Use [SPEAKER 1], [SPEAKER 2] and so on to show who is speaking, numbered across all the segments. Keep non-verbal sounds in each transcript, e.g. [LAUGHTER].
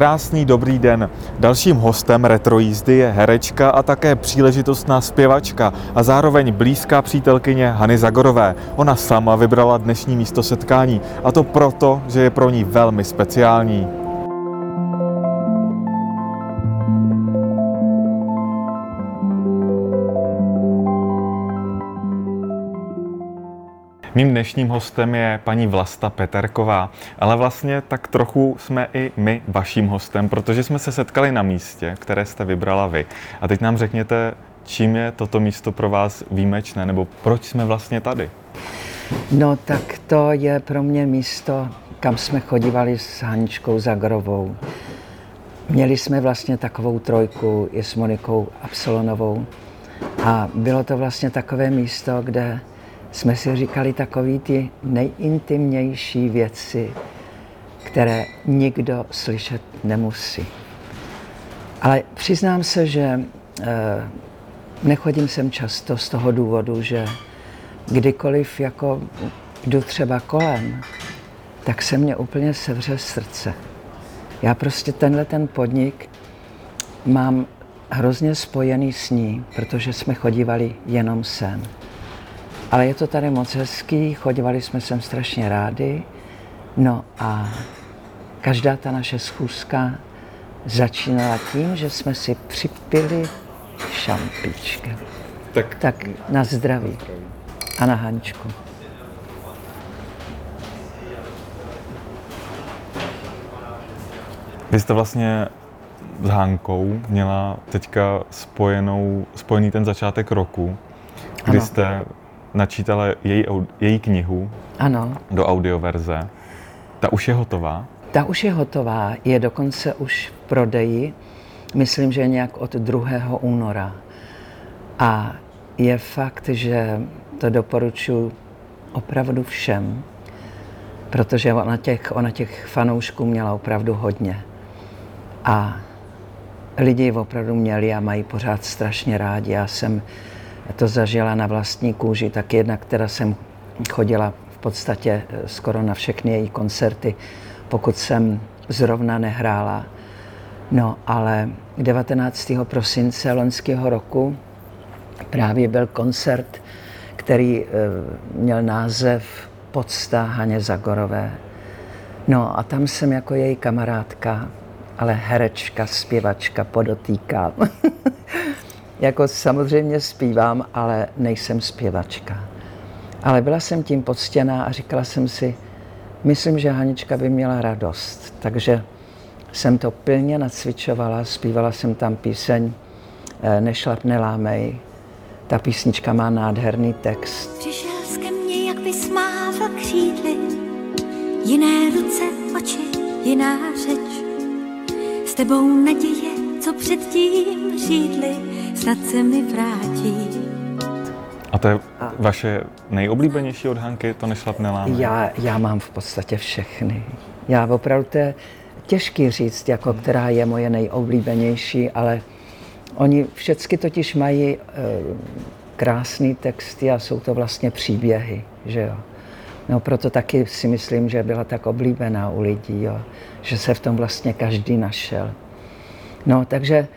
[SPEAKER 1] Krásný dobrý den. Dalším hostem retro jízdy je herečka a také příležitostná zpěvačka a zároveň blízká přítelkyně Hany Zagorové. Ona sama vybrala dnešní místo setkání a to proto, že je pro ní velmi speciální. Mým dnešním hostem je paní Vlasta Peterková, ale vlastně tak trochu jsme i my vaším hostem, protože jsme se setkali na místě, které jste vybrala vy. A teď nám řekněte, čím je toto místo pro vás výjimečné, nebo proč jsme vlastně tady?
[SPEAKER 2] No tak to je pro mě místo, kam jsme chodívali s Haničkou Zagrovou. Měli jsme vlastně takovou trojku i s Monikou Absolonovou. A bylo to vlastně takové místo, kde jsme si říkali takové ty nejintimnější věci, které nikdo slyšet nemusí. Ale přiznám se, že eh, nechodím sem často z toho důvodu, že kdykoliv jako jdu třeba kolem, tak se mě úplně sevře srdce. Já prostě tenhle ten podnik mám hrozně spojený s ní, protože jsme chodívali jenom sem. Ale je to tady moc hezký, chodívali jsme sem strašně rádi. No a každá ta naše schůzka začínala tím, že jsme si připili šampíčkem. Tak, tak na zdraví. A na Hančku.
[SPEAKER 1] Vy jste vlastně s Hankou měla teďka spojenou, spojený ten začátek roku, kdy ano. jste načítala její, její knihu
[SPEAKER 2] ano.
[SPEAKER 1] do audioverze. Ta už je hotová?
[SPEAKER 2] Ta už je hotová, je dokonce už v prodeji, myslím, že nějak od 2. února. A je fakt, že to doporučuji opravdu všem, protože ona těch, ona těch fanoušků měla opravdu hodně. A lidi opravdu měli a mají pořád strašně rádi. Já jsem to zažila na vlastní kůži, tak jedna, která jsem chodila v podstatě eh, skoro na všechny její koncerty, pokud jsem zrovna nehrála. No ale 19. prosince loňského roku právě byl koncert, který eh, měl název Podsta Haně Zagorové. No a tam jsem jako její kamarádka, ale herečka, zpěvačka, podotýkám. [LAUGHS] Jako samozřejmě zpívám, ale nejsem zpěvačka. Ale byla jsem tím poctěná a říkala jsem si, myslím, že Hanička by měla radost. Takže jsem to pilně nacvičovala, zpívala jsem tam píseň eh, Nešlap, nelámej. Ta písnička má nádherný text.
[SPEAKER 3] Přišel ke mně, jak vysmával křídly, jiné ruce, oči, jiná řeč. S tebou naděje, co předtím řídli, snad se mi vrátí.
[SPEAKER 1] A to je a... vaše nejoblíbenější od Hanky, to nešlapné láme?
[SPEAKER 2] Já, já mám v podstatě všechny. Já opravdu to je těžký říct, jako hmm. která je moje nejoblíbenější, ale oni všechny totiž mají e, krásné texty a jsou to vlastně příběhy, že jo. No proto taky si myslím, že byla tak oblíbená u lidí, jo, že se v tom vlastně každý našel. No takže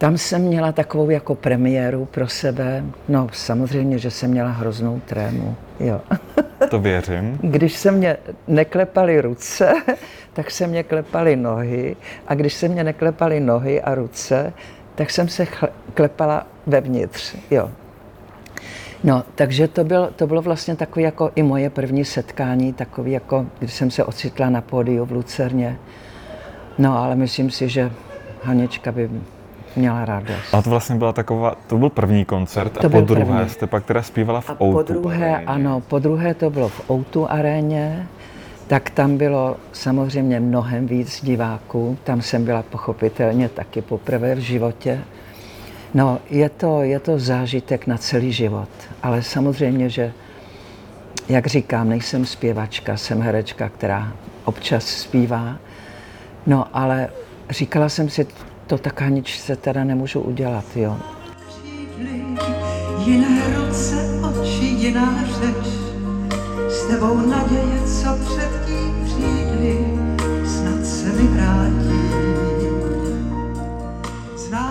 [SPEAKER 2] tam jsem měla takovou jako premiéru pro sebe. No samozřejmě, že jsem měla hroznou trému. Jo.
[SPEAKER 1] To věřím. [LAUGHS]
[SPEAKER 2] Když se mě neklepaly ruce, tak se mě klepaly nohy. A když se mě neklepaly nohy a ruce, tak jsem se klepala vevnitř. Jo. No, takže to bylo, to bylo vlastně takové jako i moje první setkání, takový jako, když jsem se ocitla na pódiu v Lucerně. No, ale myslím si, že Hanička by měla radost.
[SPEAKER 1] A to vlastně byla taková, to byl první koncert to a po druhé první. jste pak teda zpívala v a Outu.
[SPEAKER 2] po druhé, aréně. ano, po druhé to bylo v Outu aréně, tak tam bylo samozřejmě mnohem víc diváků. Tam jsem byla pochopitelně taky poprvé v životě. No, je to, je to zážitek na celý život, ale samozřejmě, že, jak říkám, nejsem zpěvačka, jsem herečka, která občas zpívá. No, ale říkala jsem si, to tak se teda nemůžu udělat, jo. Jiné ruce, oči, jiná řeč, s tebou naděje, co předtím přijde, snad se mi vrátí.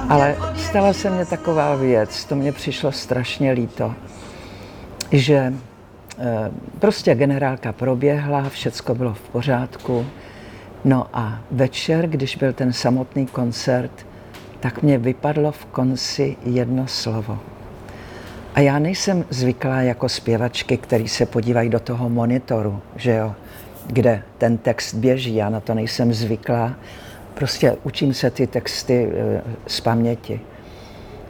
[SPEAKER 2] Ale stala se mně taková věc, to mě přišlo strašně líto, že eh, prostě generálka proběhla, všecko bylo v pořádku. No a večer, když byl ten samotný koncert, tak mě vypadlo v konci jedno slovo. A já nejsem zvyklá jako zpěvačky, který se podívají do toho monitoru, že jo, kde ten text běží, já na to nejsem zvyklá. Prostě učím se ty texty eh, z paměti.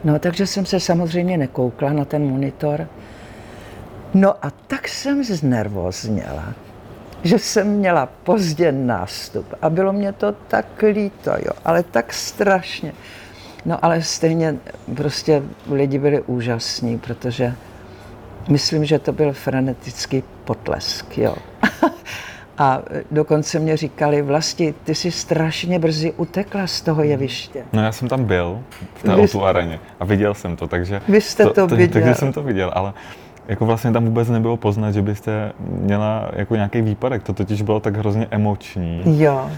[SPEAKER 2] No, takže jsem se samozřejmě nekoukla na ten monitor. No a tak jsem znervozněla, že jsem měla pozdě nástup a bylo mě to tak líto, jo, ale tak strašně. No ale stejně prostě lidi byli úžasní, protože myslím, že to byl frenetický potlesk, jo. [LAUGHS] A dokonce mě říkali, vlasti, ty jsi strašně brzy utekla z toho jeviště.
[SPEAKER 1] No já jsem tam byl, v té Vy... areně a viděl jsem to, takže...
[SPEAKER 2] Vy jste to, to, to viděl.
[SPEAKER 1] Takže jsem to viděl, ale jako vlastně tam vůbec nebylo poznat, že byste měla jako nějaký výpadek, to totiž bylo tak hrozně emoční.
[SPEAKER 2] Jo.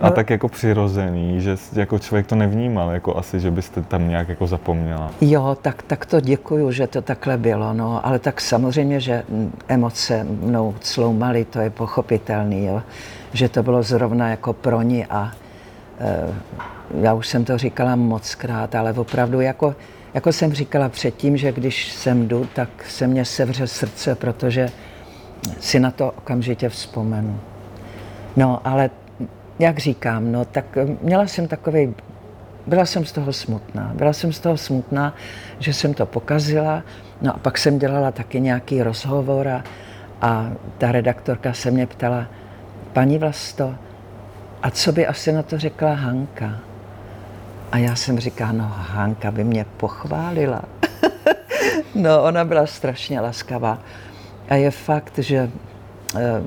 [SPEAKER 1] A no. tak jako přirozený, že jako člověk to nevnímal, jako asi, že byste tam nějak jako zapomněla.
[SPEAKER 2] Jo, tak, tak to děkuju, že to takhle bylo, no, ale tak samozřejmě, že emoce mnou cloumaly, to je pochopitelný, jo, že to bylo zrovna jako pro ní a e, já už jsem to říkala moc krát, ale opravdu jako, jako jsem říkala předtím, že když sem jdu, tak se mě sevře srdce, protože si na to okamžitě vzpomenu. No, ale jak říkám, no tak měla jsem takový, byla jsem z toho smutná. Byla jsem z toho smutná, že jsem to pokazila. No a pak jsem dělala taky nějaký rozhovor a, a ta redaktorka se mě ptala, paní Vlasto, a co by asi na to řekla Hanka? A já jsem říkala, no Hanka by mě pochválila. [LAUGHS] no, ona byla strašně laskavá. A je fakt, že eh,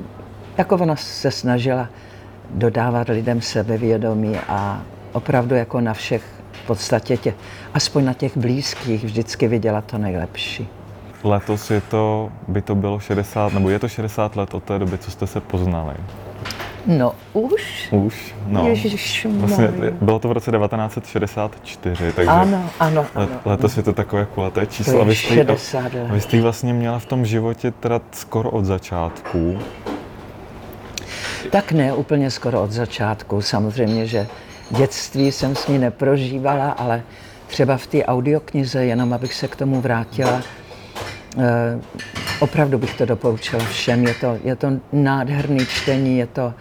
[SPEAKER 2] jako ona se snažila dodávat lidem sebevědomí a opravdu jako na všech v podstatě tě, aspoň na těch blízkých vždycky viděla to nejlepší.
[SPEAKER 1] Letos je to, by to bylo 60, nebo je to 60 let od té doby, co jste se poznali.
[SPEAKER 2] No už?
[SPEAKER 1] Už, no.
[SPEAKER 2] Ježiš,
[SPEAKER 1] vlastně bylo to v roce 1964, takže
[SPEAKER 2] ano, ano,
[SPEAKER 1] ano. letos je to takové kulaté číslo.
[SPEAKER 2] To
[SPEAKER 1] a vy
[SPEAKER 2] jste, 60 let.
[SPEAKER 1] vy jste vlastně měla v tom životě teda skoro od začátku.
[SPEAKER 2] Tak ne úplně skoro od začátku. Samozřejmě, že dětství jsem s ní neprožívala, ale třeba v té audioknize, jenom abych se k tomu vrátila, eh, opravdu bych to doporučila všem. Je to, je to nádherný čtení, je to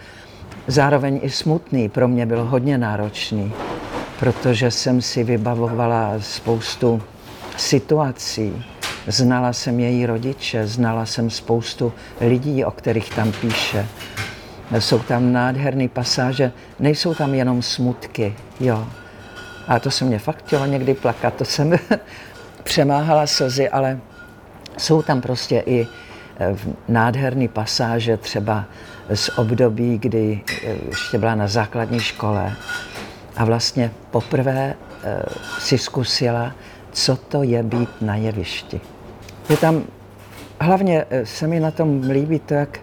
[SPEAKER 2] zároveň i smutný. Pro mě bylo hodně náročný, protože jsem si vybavovala spoustu situací. Znala jsem její rodiče, znala jsem spoustu lidí, o kterých tam píše. Jsou tam nádherné pasáže, nejsou tam jenom smutky, jo. A to se mě fakt chtělo někdy plakat, to jsem [LAUGHS] přemáhala slzy, ale jsou tam prostě i eh, nádherné pasáže, třeba z období, kdy eh, ještě byla na základní škole a vlastně poprvé eh, si zkusila, co to je být na jevišti. Je tam, hlavně se mi na tom líbí to, jak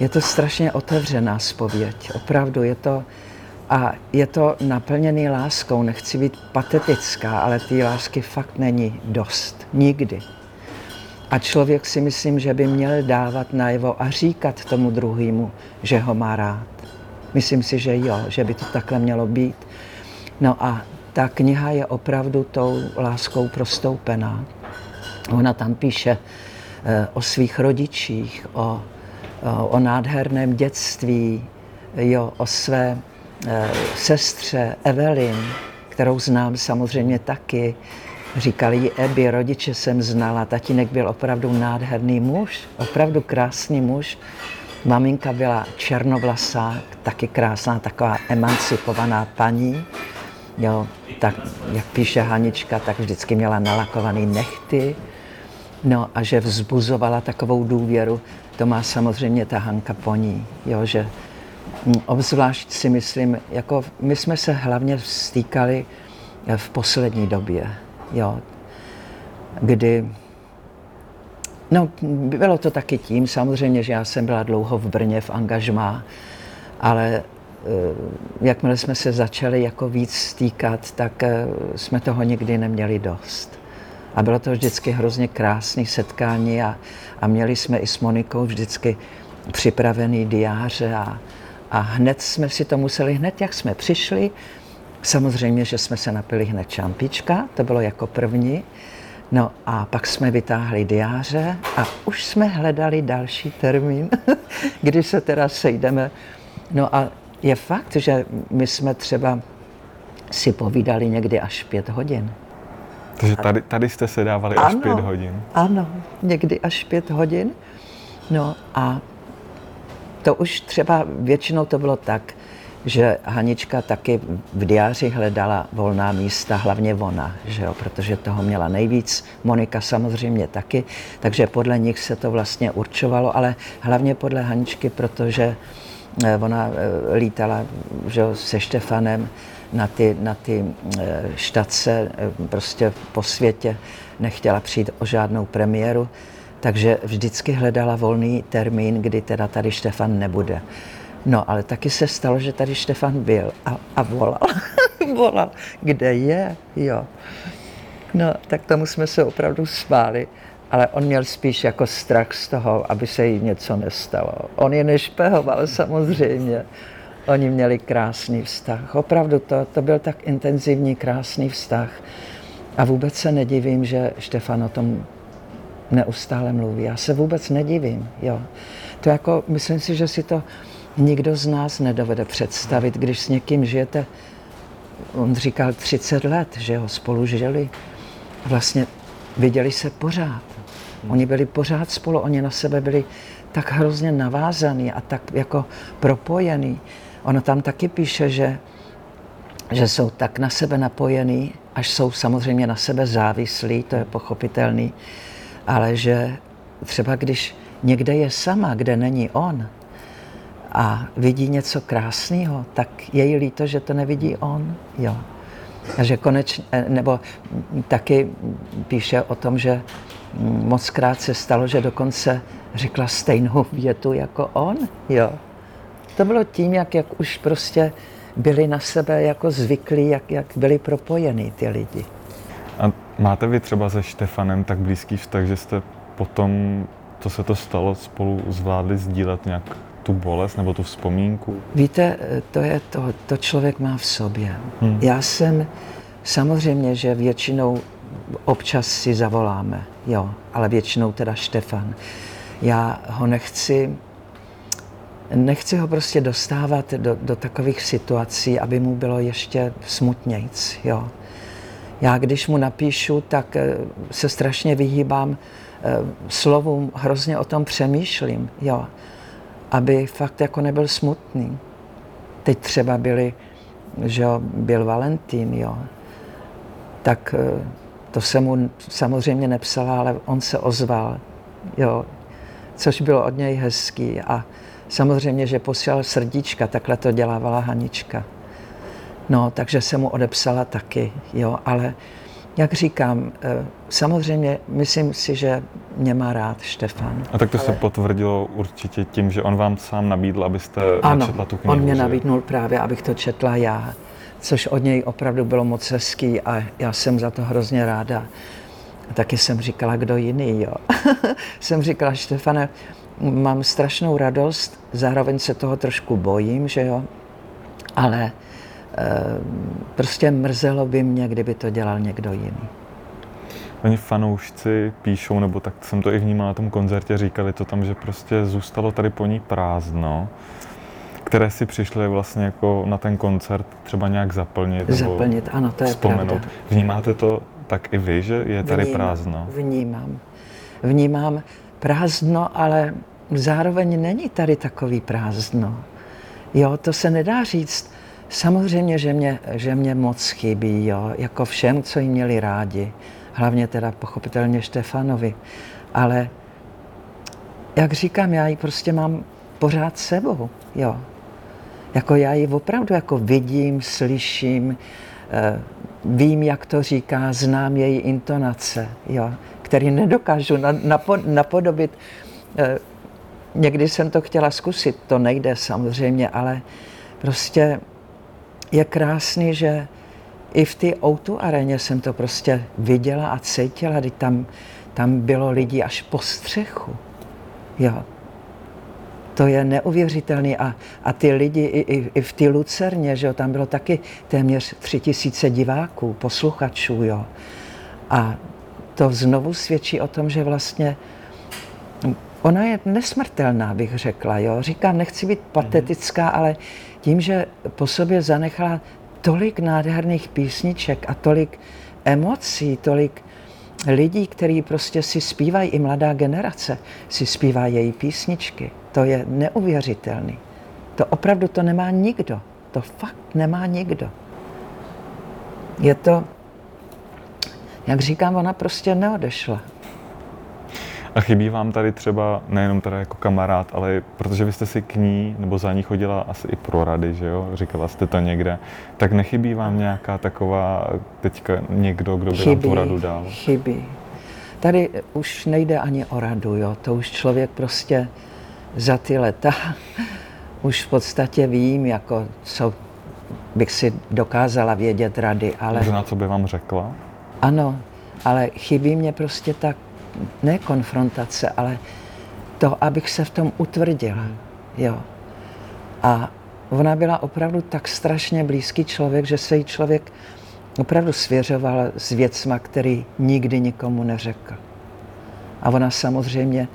[SPEAKER 2] je to strašně otevřená spověď, opravdu je to, a je to naplněný láskou, nechci být patetická, ale té lásky fakt není dost, nikdy. A člověk si myslím, že by měl dávat najevo a říkat tomu druhému, že ho má rád. Myslím si, že jo, že by to takhle mělo být. No a ta kniha je opravdu tou láskou prostoupená. Ona tam píše eh, o svých rodičích, o o nádherném dětství, jo, o své e, sestře Evelyn, kterou znám samozřejmě taky. Říkali jí Ebi, rodiče jsem znala, tatínek byl opravdu nádherný muž, opravdu krásný muž. Maminka byla černovlasá, taky krásná, taková emancipovaná paní. Jo, tak, jak píše Hanička, tak vždycky měla nalakovaný nechty. No a že vzbuzovala takovou důvěru to má samozřejmě ta Hanka po ní, jo, že mm, obzvlášť si myslím, jako my jsme se hlavně stýkali v poslední době, jo, kdy No, bylo to taky tím, samozřejmě, že já jsem byla dlouho v Brně v angažmá, ale jakmile jsme se začali jako víc stýkat, tak eh, jsme toho nikdy neměli dost. A bylo to vždycky hrozně krásné setkání a, a měli jsme i s Monikou vždycky připravený diáře a, a hned jsme si to museli, hned jak jsme přišli, samozřejmě, že jsme se napili hned čampička, to bylo jako první, No a pak jsme vytáhli diáře a už jsme hledali další termín, [LAUGHS] kdy se teda sejdeme. No a je fakt, že my jsme třeba si povídali někdy až pět hodin.
[SPEAKER 1] Takže tady, tady jste se dávali ano, až pět hodin?
[SPEAKER 2] Ano, někdy až pět hodin. No a to už třeba většinou to bylo tak, že Hanička taky v diáři hledala volná místa, hlavně ona, že jo, protože toho měla nejvíc, Monika samozřejmě taky, takže podle nich se to vlastně určovalo, ale hlavně podle Haničky, protože eh, ona eh, lítala že jo, se Štefanem na ty, na ty eh, štace prostě po světě, nechtěla přijít o žádnou premiéru, takže vždycky hledala volný termín, kdy teda tady Štefan nebude. No, ale taky se stalo, že tady Štefan byl a, a volal. [LAUGHS] volal, kde je, jo. No, tak tomu jsme se opravdu smáli, ale on měl spíš jako strach z toho, aby se jí něco nestalo. On je nešpehoval samozřejmě. Oni měli krásný vztah. Opravdu to, to byl tak intenzivní, krásný vztah. A vůbec se nedivím, že Štefan o tom neustále mluví. Já se vůbec nedivím, jo. To jako, myslím si, že si to nikdo z nás nedovede představit, když s někým žijete, on říkal 30 let, že ho spolu žili, vlastně viděli se pořád. Oni byli pořád spolu, oni na sebe byli tak hrozně navázaný a tak jako propojený. Ono tam taky píše, že, že jsou tak na sebe napojení, až jsou samozřejmě na sebe závislí, to je pochopitelný, ale že třeba když někde je sama, kde není on, a vidí něco krásného, tak je jí líto, že to nevidí on. Jo. A že konečně, nebo taky píše o tom, že moc krát se stalo, že dokonce řekla stejnou větu jako on. Jo. To bylo tím, jak, jak už prostě byli na sebe jako zvyklí, jak, jak byli propojení ty lidi.
[SPEAKER 1] A máte vy třeba se Štefanem tak blízký vztah, že jste potom, co se to stalo, spolu zvládli sdílet nějak tu bolest nebo tu vzpomínku?
[SPEAKER 2] Víte, to je to, to člověk má v sobě. Hmm. Já jsem, samozřejmě, že většinou občas si zavoláme, jo, ale většinou teda Štefan. Já ho nechci, nechci ho prostě dostávat do, do takových situací, aby mu bylo ještě smutnějc, jo. Já když mu napíšu, tak eh, se strašně vyhýbám eh, slovům, hrozně o tom přemýšlím, jo aby fakt jako nebyl smutný. Teď třeba byli, že jo, byl Valentín, jo, tak eh, to jsem mu samozřejmě nepsala, ale on se ozval, jo, což bylo od něj hezký a samozřejmě, že posílal srdíčka, takhle to dělávala Hanička. No, takže jsem mu odepsala taky, jo, ale jak říkám, eh, samozřejmě myslím si, že mě má rád Štefan.
[SPEAKER 1] A tak to ale... se potvrdilo určitě tím, že on vám sám nabídl, abyste
[SPEAKER 2] ano,
[SPEAKER 1] četla tu knihu.
[SPEAKER 2] on mě že? nabídnul právě, abych to četla já, což od něj opravdu bylo moc hezký a já jsem za to hrozně ráda. A taky jsem říkala, kdo jiný, jo. [LAUGHS] jsem říkala, Štefane, mám strašnou radost, zároveň se toho trošku bojím, že jo, ale prostě mrzelo by mě, kdyby to dělal někdo jiný.
[SPEAKER 1] Oni fanoušci píšou, nebo tak jsem to i vnímal na tom koncertě, říkali to tam, že prostě zůstalo tady po ní prázdno, které si přišli vlastně jako na ten koncert třeba nějak zaplnit.
[SPEAKER 2] Zaplnit, ano, to je vzpomenout. pravda.
[SPEAKER 1] Vnímáte to tak i vy, že je tady vnímám, prázdno?
[SPEAKER 2] Vnímám. Vnímám prázdno, ale zároveň není tady takový prázdno. Jo, to se nedá říct Samozřejmě, že mě, že mě moc chybí, jo, jako všem, co jí měli rádi. Hlavně teda pochopitelně Štefanovi. Ale jak říkám, já ji prostě mám pořád sebou, jo. Jako já ji opravdu jako vidím, slyším, eh, vím, jak to říká, znám její intonace, jo, který nedokážu napodobit. Eh, někdy jsem to chtěla zkusit, to nejde samozřejmě, ale prostě je krásný, že i v té outu aréně jsem to prostě viděla a cítila, kdy tam, tam bylo lidi až po střechu. Jo. To je neuvěřitelný. A, a ty lidi i, i, i v té Lucerně, že jo, tam bylo taky téměř tři tisíce diváků, posluchačů, jo. A to znovu svědčí o tom, že vlastně ona je nesmrtelná, bych řekla. Jo? Říkám, nechci být patetická, ale tím, že po sobě zanechala tolik nádherných písniček a tolik emocí, tolik lidí, kteří prostě si zpívají, i mladá generace si zpívá její písničky. To je neuvěřitelný. To opravdu to nemá nikdo. To fakt nemá nikdo. Je to, jak říkám, ona prostě neodešla.
[SPEAKER 1] A chybí vám tady třeba nejenom teda jako kamarád, ale protože vy jste si k ní nebo za ní chodila asi i pro rady, že jo? Říkala jste to někde. Tak nechybí vám nějaká taková teďka někdo, kdo by chybí, vám tu radu dal?
[SPEAKER 2] Chybí. Tady už nejde ani o radu, jo? To už člověk prostě za ty leta [LAUGHS] už v podstatě vím, jako co bych si dokázala vědět rady, ale...
[SPEAKER 1] Možná, co by vám řekla?
[SPEAKER 2] Ano, ale chybí mě prostě tak ne konfrontace, ale to, abych se v tom utvrdila. Jo. A ona byla opravdu tak strašně blízký člověk, že se jí člověk opravdu svěřoval s věcma, který nikdy nikomu neřekl. A ona samozřejmě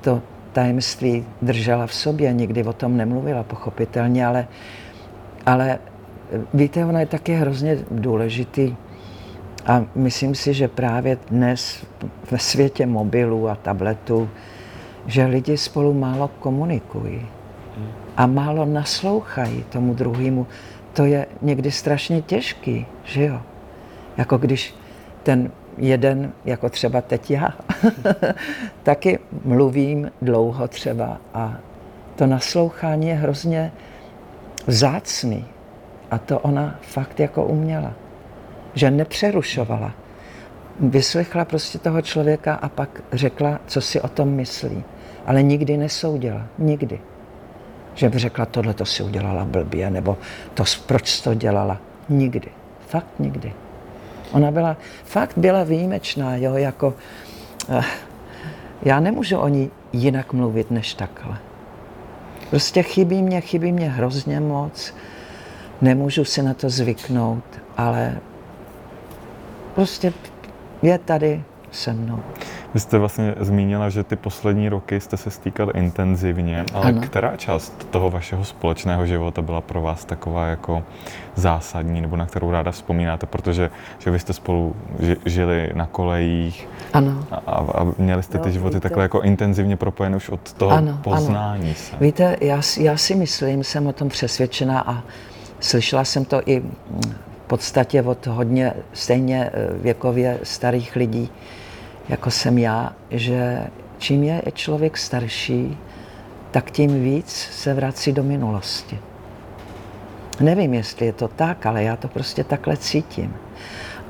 [SPEAKER 2] to tajemství držela v sobě, nikdy o tom nemluvila, pochopitelně, ale, ale víte, ona je taky hrozně důležitý a myslím si, že právě dnes ve světě mobilů a tabletů, že lidi spolu málo komunikují a málo naslouchají tomu druhému. To je někdy strašně těžký, že jo? Jako když ten jeden, jako třeba teď já, [LAUGHS] taky mluvím dlouho třeba a to naslouchání je hrozně vzácný. A to ona fakt jako uměla že nepřerušovala. Vyslechla prostě toho člověka a pak řekla, co si o tom myslí. Ale nikdy nesoudila. Nikdy. Že by řekla, tohle to si udělala blbě, nebo to, proč to dělala. Nikdy. Fakt nikdy. Ona byla, fakt byla výjimečná, jo, jako, uh, já nemůžu o ní jinak mluvit, než takhle. Prostě chybí mě, chybí mě hrozně moc, nemůžu si na to zvyknout, ale prostě je tady se mnou.
[SPEAKER 1] Vy jste vlastně zmínila, že ty poslední roky jste se stýkali intenzivně, ale ano. která část toho vašeho společného života byla pro vás taková jako zásadní, nebo na kterou ráda vzpomínáte, protože že vy jste spolu žili na kolejích
[SPEAKER 2] ano.
[SPEAKER 1] A, a měli jste ty no, životy víte, takhle jako intenzivně propojené už od toho ano, poznání ano. se.
[SPEAKER 2] Víte, já, já si myslím, jsem o tom přesvědčená a slyšela jsem to i podstatě od hodně stejně eh, věkově starých lidí, jako jsem já, že čím je člověk starší, tak tím víc se vrací do minulosti. Nevím, jestli je to tak, ale já to prostě takhle cítím.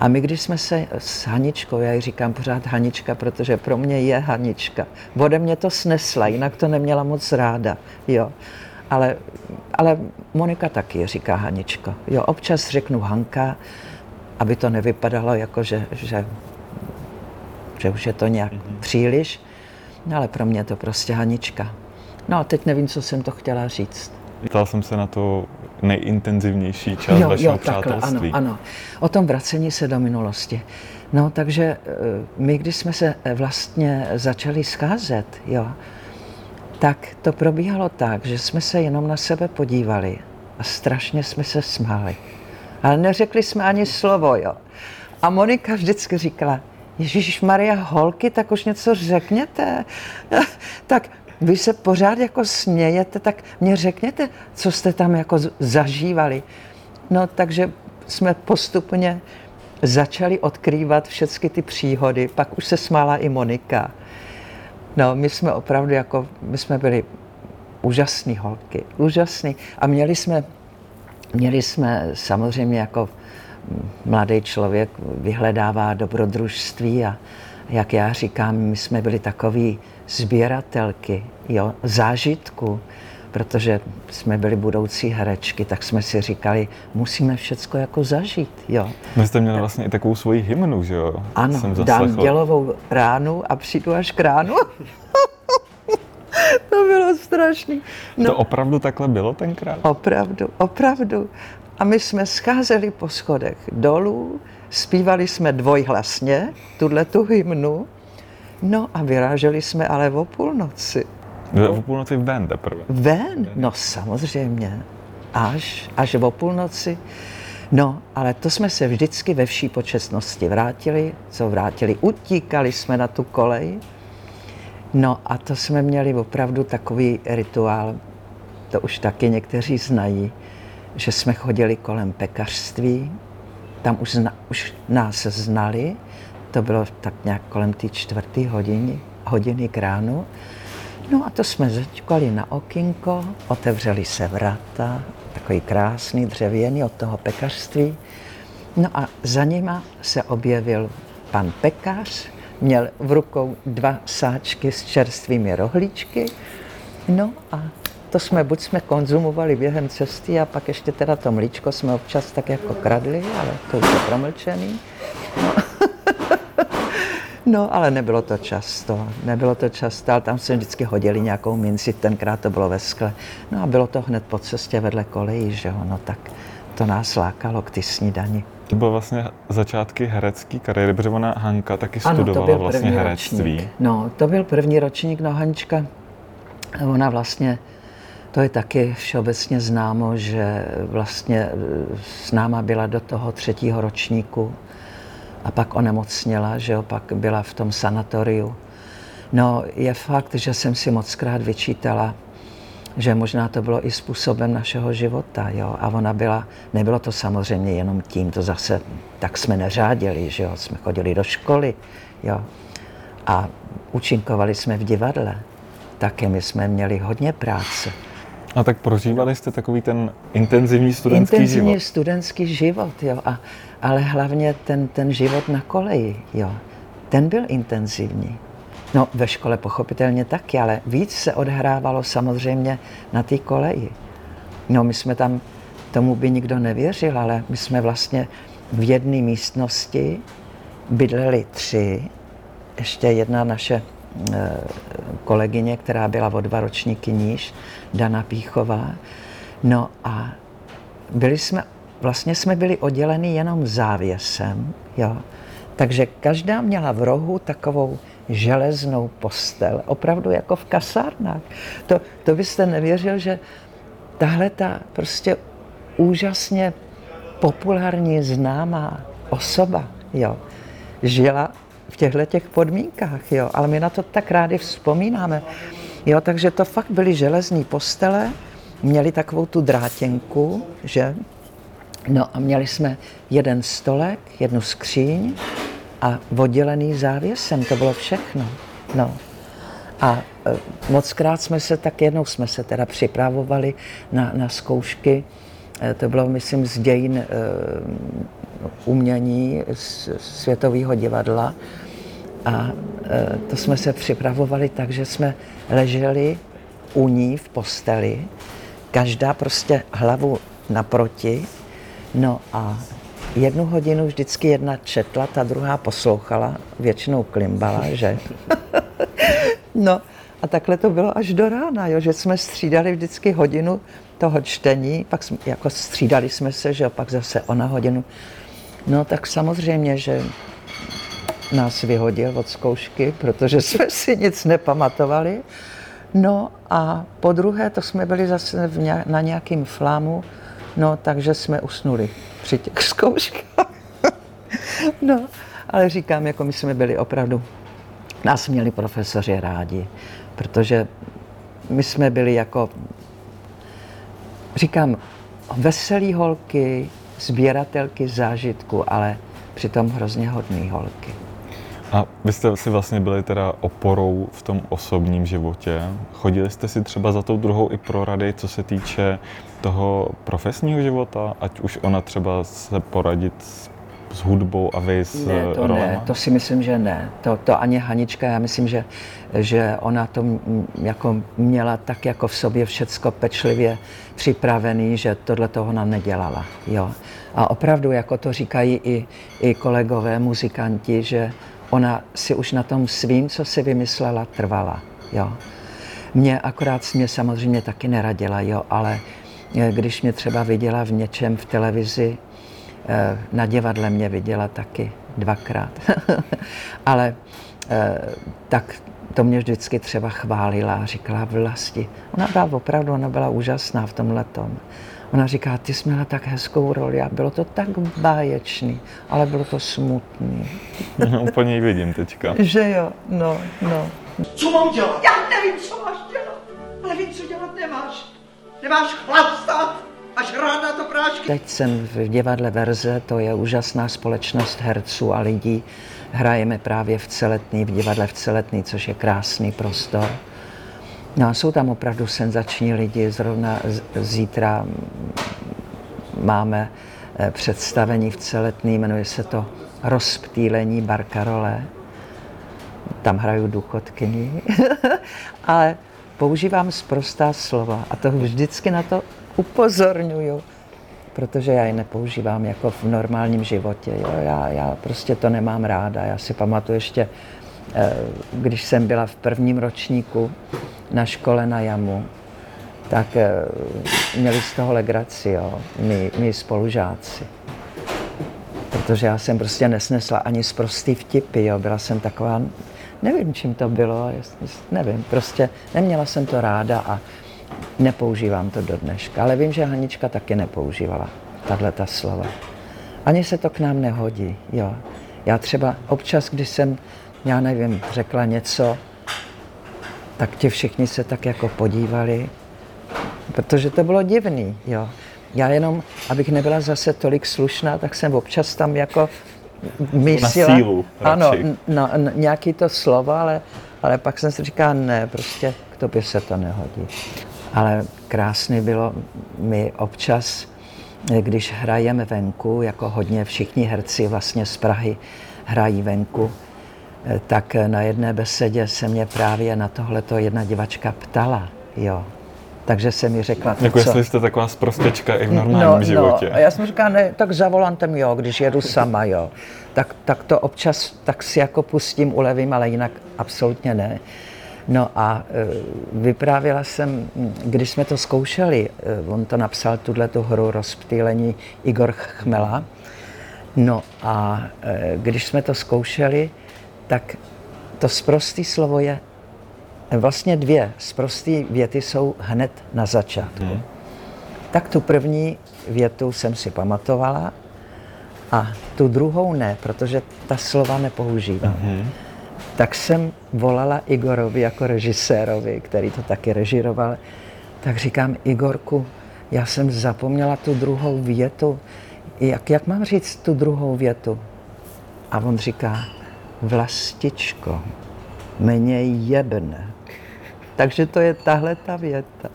[SPEAKER 2] A my, když jsme se s Haničkou, já ji říkám pořád Hanička, protože pro mě je Hanička. Ode mě to snesla, jinak to neměla moc ráda. Jo. Ale, ale Monika taky říká Haničko. Jo, občas řeknu Hanka, aby to nevypadalo jako, že, že, že už je to nějak mm-hmm. příliš, no, ale pro mě je to prostě Hanička. No a teď nevím, co jsem to chtěla říct.
[SPEAKER 1] Ptal jsem se na to nejintenzivnější část jo, vašeho jo,
[SPEAKER 2] přátelství. Takhle, ano, ano. O tom vracení se do minulosti. No, takže eh, my, když jsme se eh, vlastně začali scházet, jo, tak to probíhalo tak, že jsme se jenom na sebe podívali a strašně jsme se smáli. Ale neřekli jsme ani slovo, jo. A Monika vždycky říkala, Ježíš Maria, holky, tak už něco řekněte. [LAUGHS] tak vy se pořád jako smějete, tak mě řekněte, co jste tam jako zažívali. No takže jsme postupně začali odkrývat všechny ty příhody, pak už se smála i Monika. No, my jsme opravdu jako, my jsme byli úžasný holky, úžasný. A měli jsme, měli jsme samozřejmě jako mladý člověk vyhledává dobrodružství a jak já říkám, my jsme byli takový sběratelky, jo, zážitku. Protože jsme byli budoucí herečky, tak jsme si říkali, musíme všecko jako zažít, jo.
[SPEAKER 1] Vy jste měli vlastně i takovou svoji hymnu, že jo?
[SPEAKER 2] Ano,
[SPEAKER 1] Jsem
[SPEAKER 2] dám dělovou ránu a přijdu až k ránu. [LAUGHS] to bylo strašný. No.
[SPEAKER 1] To opravdu takhle bylo tenkrát?
[SPEAKER 2] Opravdu, opravdu. A my jsme scházeli po schodech dolů, zpívali jsme dvojhlasně tuhle tu hymnu, no a vyráželi jsme ale o půlnoci.
[SPEAKER 1] Vy O půlnoci ven teprve.
[SPEAKER 2] Ven? No samozřejmě. Až, až o půlnoci. No, ale to jsme se vždycky ve vší počestnosti vrátili, co vrátili, utíkali jsme na tu kolej. No a to jsme měli opravdu takový rituál, to už taky někteří znají, že jsme chodili kolem pekařství, tam už, zna, už nás znali, to bylo tak nějak kolem té čtvrté hodiny, hodiny k ránu. No a to jsme začkali na okinko, otevřeli se vrata, takový krásný dřevěný od toho pekařství. No a za nima se objevil pan pekař, měl v rukou dva sáčky s čerstvými rohlíčky. No a to jsme, buď jsme konzumovali během cesty a pak ještě teda to mlíčko jsme občas tak jako kradli, ale to už je promlčený. No, ale nebylo to často, nebylo to často, ale tam jsme vždycky hodili nějakou minci, tenkrát to bylo ve skle. No a bylo to hned po cestě vedle kolejí, že jo, no tak to nás lákalo k ty snídani.
[SPEAKER 1] To bylo vlastně začátky herecké kariéry, protože ona Hanka taky
[SPEAKER 2] Ano, to
[SPEAKER 1] studovala
[SPEAKER 2] byl
[SPEAKER 1] vlastně
[SPEAKER 2] první
[SPEAKER 1] herectví.
[SPEAKER 2] ročník. No, to byl první ročník, no Hanička, ona vlastně, to je taky všeobecně známo, že vlastně e, s náma byla do toho třetího ročníku a pak onemocněla, že jo, pak byla v tom sanatoriu. No, je fakt, že jsem si moc krát vyčítala, že možná to bylo i způsobem našeho života, jo. A ona byla, nebylo to samozřejmě jenom tím, to zase, tak jsme neřádili, že jo. Jsme chodili do školy, jo. A účinkovali jsme v divadle. Také my jsme měli hodně práce.
[SPEAKER 1] A tak prožívali jste takový ten intenzivní studentský
[SPEAKER 2] Intenzivní
[SPEAKER 1] život.
[SPEAKER 2] studentský život, jo. A, ale hlavně ten, ten život na koleji, jo. Ten byl intenzivní. No, ve škole pochopitelně taky, ale víc se odhrávalo samozřejmě na té koleji. No, my jsme tam, tomu by nikdo nevěřil, ale my jsme vlastně v jedné místnosti bydleli tři, ještě jedna naše kolegyně, která byla o dva ročníky níž, Dana Píchová. No a byli jsme, vlastně jsme byli odděleni jenom závěsem, jo. Takže každá měla v rohu takovou železnou postel, opravdu jako v kasárnách. To, to byste nevěřil, že tahle ta prostě úžasně populární, známá osoba, jo, žila v těchto těch podmínkách, jo, ale my na to tak rádi vzpomínáme. Jo, takže to fakt byly železní postele, měli takovou tu drátěnku, že? No a měli jsme jeden stolek, jednu skříň a oddělený závěsem, to bylo všechno. No. A e, moc krát jsme se, tak jednou jsme se teda připravovali na, na zkoušky, e, to bylo, myslím, z dějin e, umění z Světového divadla. A e, to jsme se připravovali tak, že jsme leželi u ní v posteli, každá prostě hlavu naproti, no a jednu hodinu vždycky jedna četla, ta druhá poslouchala, většinou klimbala, že? [LAUGHS] no a takhle to bylo až do rána, jo, že jsme střídali vždycky hodinu toho čtení, pak jsme, jako střídali jsme se, že jo, pak zase ona hodinu. No tak samozřejmě, že nás vyhodil od zkoušky, protože jsme [LAUGHS] si nic nepamatovali. No a po druhé, to jsme byli zase na nějakým flámu, no takže jsme usnuli při těch [LAUGHS] zkouškách. no, ale říkám, jako my jsme byli opravdu, nás měli profesoři rádi, protože my jsme byli jako, říkám, veselý holky, sběratelky zážitku, ale přitom hrozně hodný holky.
[SPEAKER 1] A vy jste si vlastně byli teda oporou v tom osobním životě. Chodili jste si třeba za tou druhou i pro rady, co se týče toho profesního života, ať už ona třeba se poradit s, s hudbou a vy s
[SPEAKER 2] Ne, to
[SPEAKER 1] rolema?
[SPEAKER 2] ne, to si myslím, že ne. To, to ani Hanička, já myslím, že, že ona to jako měla tak jako v sobě všecko pečlivě připravený, že tohle toho nám nedělala. Jo. A opravdu, jako to říkají i, i kolegové muzikanti, že ona si už na tom svým, co si vymyslela, trvala. Jo. Mě akorát mě samozřejmě taky neradila, jo, ale eh, když mě třeba viděla v něčem v televizi, eh, na divadle mě viděla taky dvakrát, [LAUGHS] ale eh, tak to mě vždycky třeba chválila a říkala vlasti. Ona byla opravdu, ona byla úžasná v tom letom. Ona říká, ty jsi měla tak hezkou roli a bylo to tak báječný, ale bylo to smutný.
[SPEAKER 1] No, [LAUGHS] úplně ji vidím teďka.
[SPEAKER 2] Že jo, no, no.
[SPEAKER 4] Co mám dělat?
[SPEAKER 5] Já nevím, co máš dělat, ale vím, co dělat nemáš. Nemáš chlastat, máš rád na to prášky.
[SPEAKER 2] Teď jsem v divadle Verze, to je úžasná společnost herců a lidí. Hrajeme právě v Celetný, v divadle v Celetný, což je krásný prostor. No a jsou tam opravdu senzační lidi. Zrovna zítra máme eh, představení v Celetný, jmenuje se to Rozptýlení Barkarole. Tam hraju důchodkyni, [LAUGHS] ale používám sprostá slova a to vždycky na to upozorňuju, protože já je nepoužívám jako v normálním životě. Jo? Já, já prostě to nemám ráda. Já si pamatuju ještě, když jsem byla v prvním ročníku na škole na Jamu, tak eh, měli z toho legraci, jo, my, my spolužáci. Protože já jsem prostě nesnesla ani z prostý vtipy, jo. Byla jsem taková, nevím, čím to bylo, nevím, prostě neměla jsem to ráda a nepoužívám to do dneška. Ale vím, že Hanička taky nepoužívala tahle ta slova. Ani se to k nám nehodí, jo. Já třeba občas, když jsem, já nevím, řekla něco, tak ti všichni se tak jako podívali, protože to bylo divný, jo. Já jenom, abych nebyla zase tolik slušná, tak jsem občas tam jako mísila.
[SPEAKER 1] sílu
[SPEAKER 2] ano,
[SPEAKER 1] radši.
[SPEAKER 2] n- no, nějaký to slovo, ale, ale pak jsem si říkala, ne, prostě k tobě se to nehodí. Ale krásný bylo, my občas, když hrajeme venku, jako hodně všichni herci vlastně z Prahy hrají venku, tak na jedné besedě se mě právě na tohleto jedna divačka ptala, jo. Takže se mi řekla,
[SPEAKER 1] Jako
[SPEAKER 2] co...
[SPEAKER 1] jestli jste taková sprostečka i v normálním životě.
[SPEAKER 2] No, já jsem říkala, ne, tak za volantem jo, když jedu sama, jo. Tak, tak to občas tak si jako pustím, ulevím, ale jinak absolutně ne. No a e, vyprávěla jsem, když jsme to zkoušeli, e, on to napsal, tuhle tu hru Rozptýlení Igor Chmela, No a e, když jsme to zkoušeli, tak to sprostý slovo je, vlastně dvě sprostý věty jsou hned na začátku. Hmm. Tak tu první větu jsem si pamatovala a tu druhou ne, protože ta slova nepoužívám. Hmm. Tak jsem volala Igorovi jako režisérovi, který to taky režiroval, tak říkám, Igorku, já jsem zapomněla tu druhou větu. Jak, jak mám říct tu druhou větu? A on říká, vlastičko, mě jebne. Takže to je tahle ta věta.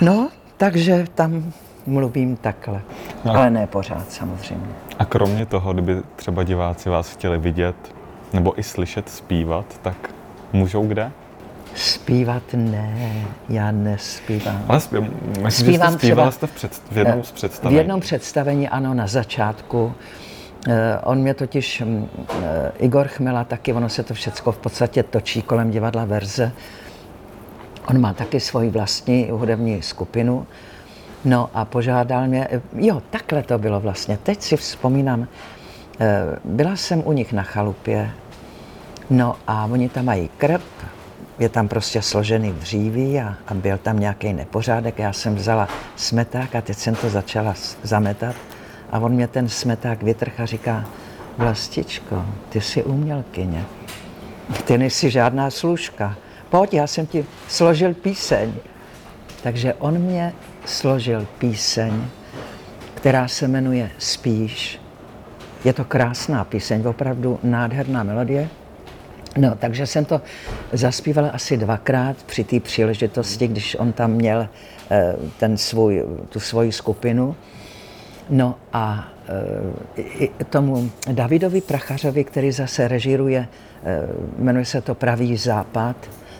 [SPEAKER 2] No, takže tam mluvím takhle.
[SPEAKER 1] No.
[SPEAKER 2] Ale ne pořád samozřejmě.
[SPEAKER 1] A kromě toho, kdyby třeba diváci vás chtěli vidět nebo i slyšet zpívat, tak můžou kde?
[SPEAKER 2] Zpívat ne, já nespívám.
[SPEAKER 1] Ale zpěv, myslím, že jste
[SPEAKER 2] Zpívám
[SPEAKER 1] zpívala
[SPEAKER 2] třeba-
[SPEAKER 1] jste v, před, v jednom z
[SPEAKER 2] V
[SPEAKER 1] představení.
[SPEAKER 2] jednom představení, ano, na začátku. Eh, On mě totiž, mm, eh, Igor Chmela taky, ono se to všecko v podstatě točí kolem divadla Verze. On má taky svoji vlastní hudební skupinu. No a požádal mě, eh, jo, takhle to bylo vlastně. Teď si vzpomínám, byla jsem u nich na chalupě, no a oni tam mají krb, je tam prostě složený dříví a, a byl tam nějaký nepořádek. Já jsem vzala smeták a teď jsem to začala zametat a on mě ten smeták vytrh a říká, Vlastičko, ty jsi umělkyně, ty nejsi žádná služka. Pojď, já jsem ti složil píseň. Takže on mě složil píseň, která se jmenuje Spíš. Je to krásná píseň, opravdu nádherná melodie. No, takže jsem to zaspívala asi dvakrát při té příležitosti, když on tam měl eh, ten svůj, tu svoji skupinu. No a e, tomu Davidovi Prachařovi, který zase režíruje, e, jmenuje se to Pravý západ,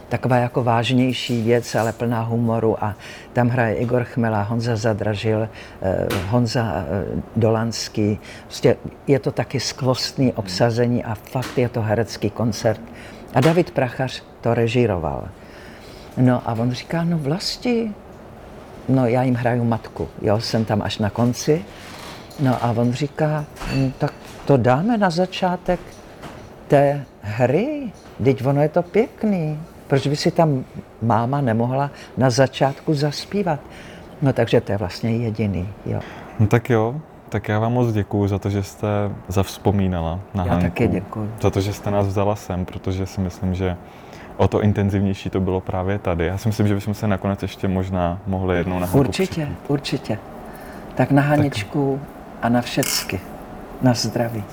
[SPEAKER 2] taková jako vážnější věc, ale plná humoru a tam hraje Igor Chmela, Honza Zadražil, eh, Honza Dolanský. Prostě je to taky skvostný obsazení a fakt je to herecký koncert. A David Prachař to režíroval. No a on říká, no vlasti, no já jim hraju matku, jo, jsem tam až na konci. No a on říká, no, tak to dáme na začátek té hry, teď ono je to pěkný. Proč by si tam máma nemohla na začátku zaspívat? No takže to je vlastně jediný, jo.
[SPEAKER 1] No tak jo, tak já vám moc děkuju za to, že jste zavzpomínala na
[SPEAKER 2] Já
[SPEAKER 1] Hanku.
[SPEAKER 2] taky děkuju.
[SPEAKER 1] Za to, že jste nás vzala sem, protože si myslím, že o to intenzivnější to bylo právě tady. Já si myslím, že bychom se nakonec ještě možná mohli jednou na
[SPEAKER 2] Určitě,
[SPEAKER 1] přijít.
[SPEAKER 2] určitě. Tak na Haničku a na všecky. Na zdraví.